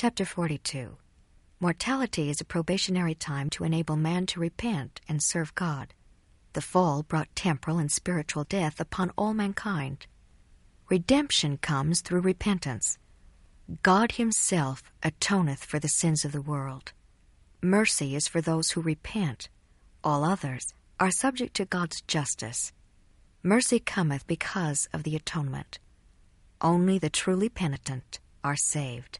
Chapter 42 Mortality is a probationary time to enable man to repent and serve God. The fall brought temporal and spiritual death upon all mankind. Redemption comes through repentance. God Himself atoneth for the sins of the world. Mercy is for those who repent. All others are subject to God's justice. Mercy cometh because of the atonement. Only the truly penitent are saved.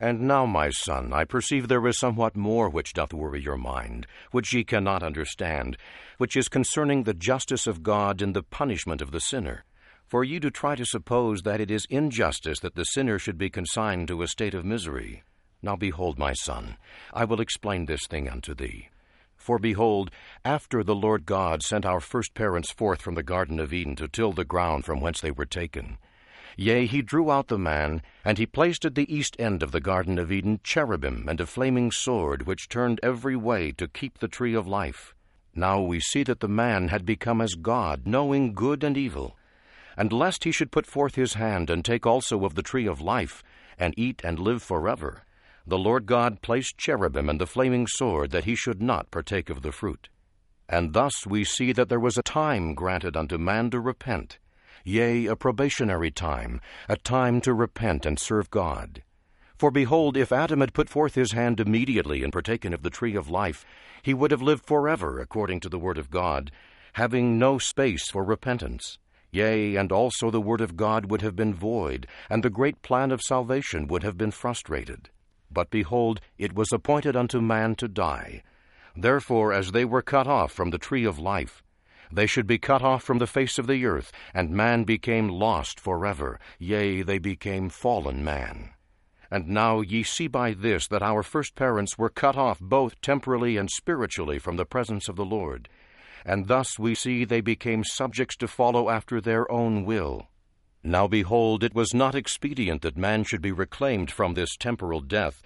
And now, my son, I perceive there is somewhat more which doth worry your mind, which ye cannot understand, which is concerning the justice of God in the punishment of the sinner. For ye do try to suppose that it is injustice that the sinner should be consigned to a state of misery. Now behold, my son, I will explain this thing unto thee. For behold, after the Lord God sent our first parents forth from the Garden of Eden to till the ground from whence they were taken, Yea, he drew out the man, and he placed at the east end of the Garden of Eden cherubim and a flaming sword, which turned every way to keep the tree of life. Now we see that the man had become as God, knowing good and evil. And lest he should put forth his hand and take also of the tree of life, and eat and live forever, the Lord God placed cherubim and the flaming sword, that he should not partake of the fruit. And thus we see that there was a time granted unto man to repent yea, a probationary time, a time to repent and serve God. For behold, if Adam had put forth his hand immediately and partaken of the tree of life, he would have lived forever, according to the word of God, having no space for repentance. Yea, and also the word of God would have been void, and the great plan of salvation would have been frustrated. But behold, it was appointed unto man to die. Therefore, as they were cut off from the tree of life, they should be cut off from the face of the earth, and man became lost forever, yea, they became fallen man. And now ye see by this that our first parents were cut off both temporally and spiritually from the presence of the Lord. And thus we see they became subjects to follow after their own will. Now behold, it was not expedient that man should be reclaimed from this temporal death,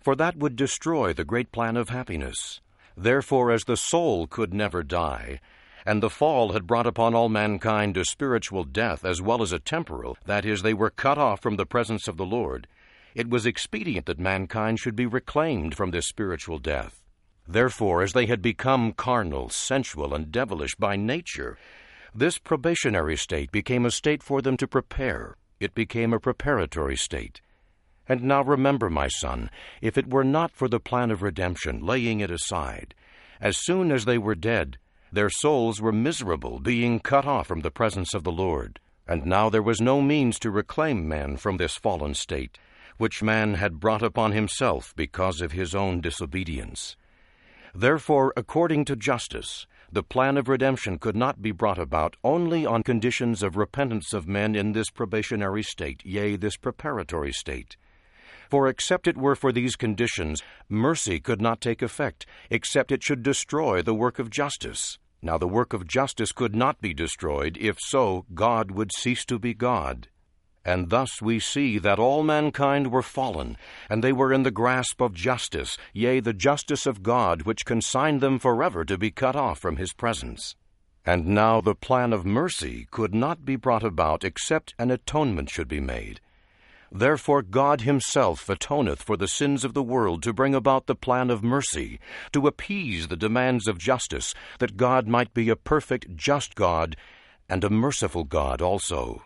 for that would destroy the great plan of happiness. Therefore, as the soul could never die, and the fall had brought upon all mankind a spiritual death as well as a temporal, that is, they were cut off from the presence of the Lord, it was expedient that mankind should be reclaimed from this spiritual death. Therefore, as they had become carnal, sensual, and devilish by nature, this probationary state became a state for them to prepare. It became a preparatory state. And now remember, my son, if it were not for the plan of redemption, laying it aside, as soon as they were dead, their souls were miserable, being cut off from the presence of the Lord. And now there was no means to reclaim man from this fallen state, which man had brought upon himself because of his own disobedience. Therefore, according to justice, the plan of redemption could not be brought about only on conditions of repentance of men in this probationary state, yea, this preparatory state. For except it were for these conditions, mercy could not take effect, except it should destroy the work of justice. Now the work of justice could not be destroyed, if so, God would cease to be God. And thus we see that all mankind were fallen, and they were in the grasp of justice, yea, the justice of God, which consigned them forever to be cut off from his presence. And now the plan of mercy could not be brought about except an atonement should be made. Therefore God himself atoneth for the sins of the world to bring about the plan of mercy, to appease the demands of justice, that God might be a perfect, just God, and a merciful God also.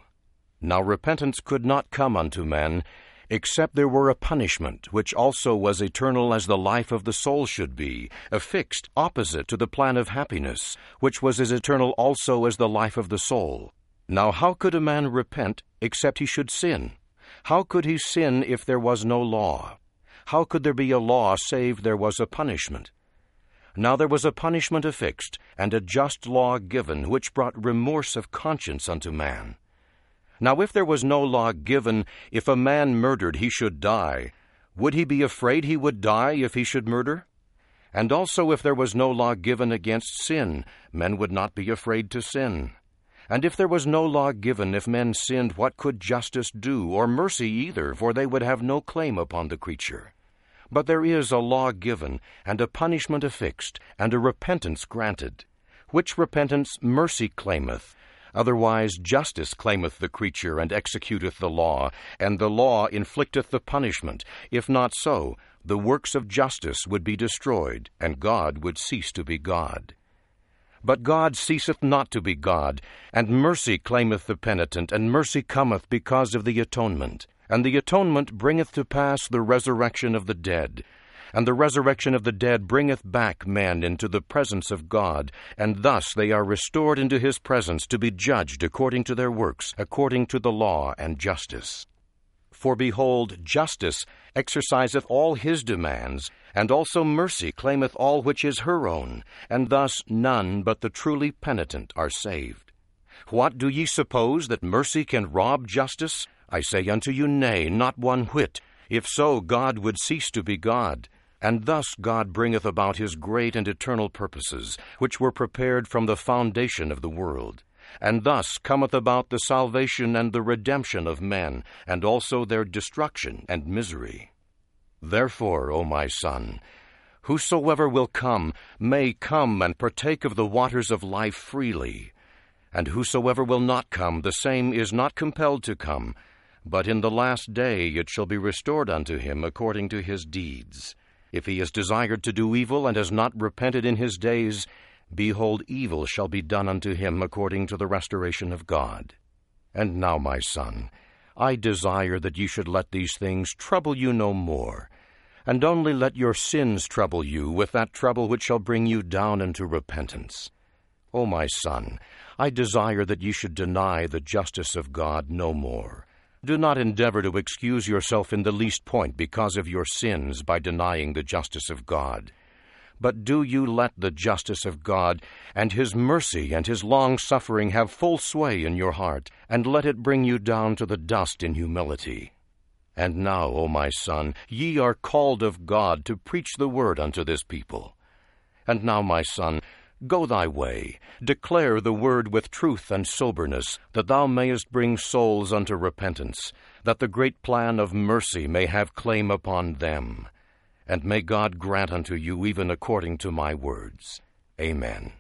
Now repentance could not come unto men, except there were a punishment, which also was eternal as the life of the soul should be, affixed opposite to the plan of happiness, which was as eternal also as the life of the soul. Now how could a man repent except he should sin? How could he sin if there was no law? How could there be a law save there was a punishment? Now there was a punishment affixed, and a just law given, which brought remorse of conscience unto man. Now if there was no law given, if a man murdered, he should die. Would he be afraid he would die if he should murder? And also if there was no law given against sin, men would not be afraid to sin. And if there was no law given, if men sinned, what could justice do, or mercy either, for they would have no claim upon the creature? But there is a law given, and a punishment affixed, and a repentance granted, which repentance mercy claimeth, Otherwise justice claimeth the creature, and executeth the law, and the law inflicteth the punishment. If not so, the works of justice would be destroyed, and God would cease to be God. But God ceaseth not to be God, and mercy claimeth the penitent, and mercy cometh because of the atonement. And the atonement bringeth to pass the resurrection of the dead. And the resurrection of the dead bringeth back men into the presence of God, and thus they are restored into his presence to be judged according to their works, according to the law and justice. For behold, justice exerciseth all his demands, and also mercy claimeth all which is her own, and thus none but the truly penitent are saved. What do ye suppose that mercy can rob justice? I say unto you, Nay, not one whit. If so, God would cease to be God. And thus God bringeth about his great and eternal purposes, which were prepared from the foundation of the world. And thus cometh about the salvation and the redemption of men, and also their destruction and misery. Therefore, O my son, whosoever will come may come and partake of the waters of life freely. And whosoever will not come, the same is not compelled to come, but in the last day it shall be restored unto him according to his deeds. If he has desired to do evil and has not repented in his days, behold, evil shall be done unto him according to the restoration of God. And now, my son, I desire that you should let these things trouble you no more, and only let your sins trouble you with that trouble which shall bring you down into repentance. O my son, I desire that you should deny the justice of God no more. Do not endeavor to excuse yourself in the least point because of your sins by denying the justice of God. But do you let the justice of God and His mercy and His long suffering have full sway in your heart, and let it bring you down to the dust in humility. And now, O my son, ye are called of God to preach the word unto this people. And now, my son, go thy way, declare the word with truth and soberness, that thou mayest bring souls unto repentance, that the great plan of mercy may have claim upon them and may God grant unto you even according to my words. Amen.